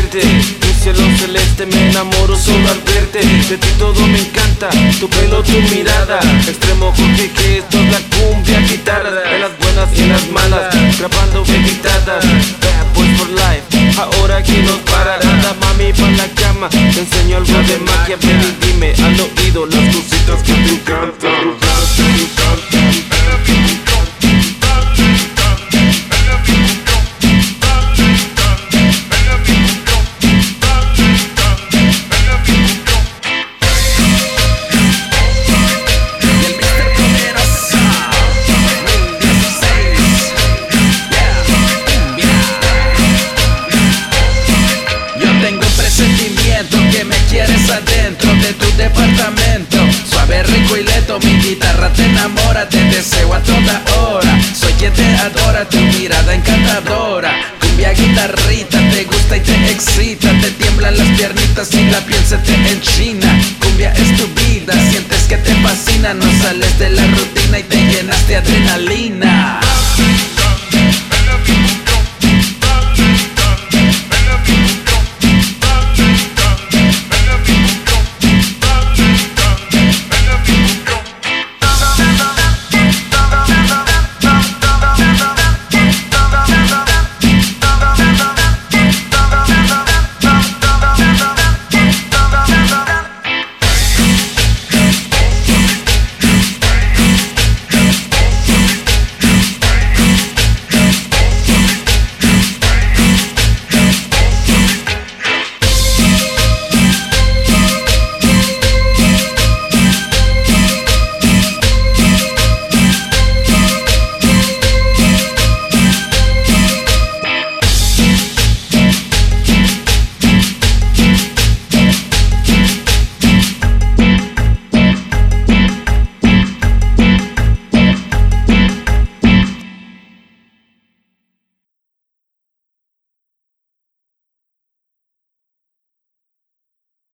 verte Un cielo celeste me enamoro solo al verte. De ti todo me encanta, tu pelo, tu mirada. te deseo a toda hora. Soy quien te adora, tu mirada encantadora. Cumbia guitarrita, te gusta y te excita. Te tiemblan las piernitas y la piel se te enchina. Cumbia es tu vida, sientes que te fascina. No sales de la rutina y te llenas de adrenalina.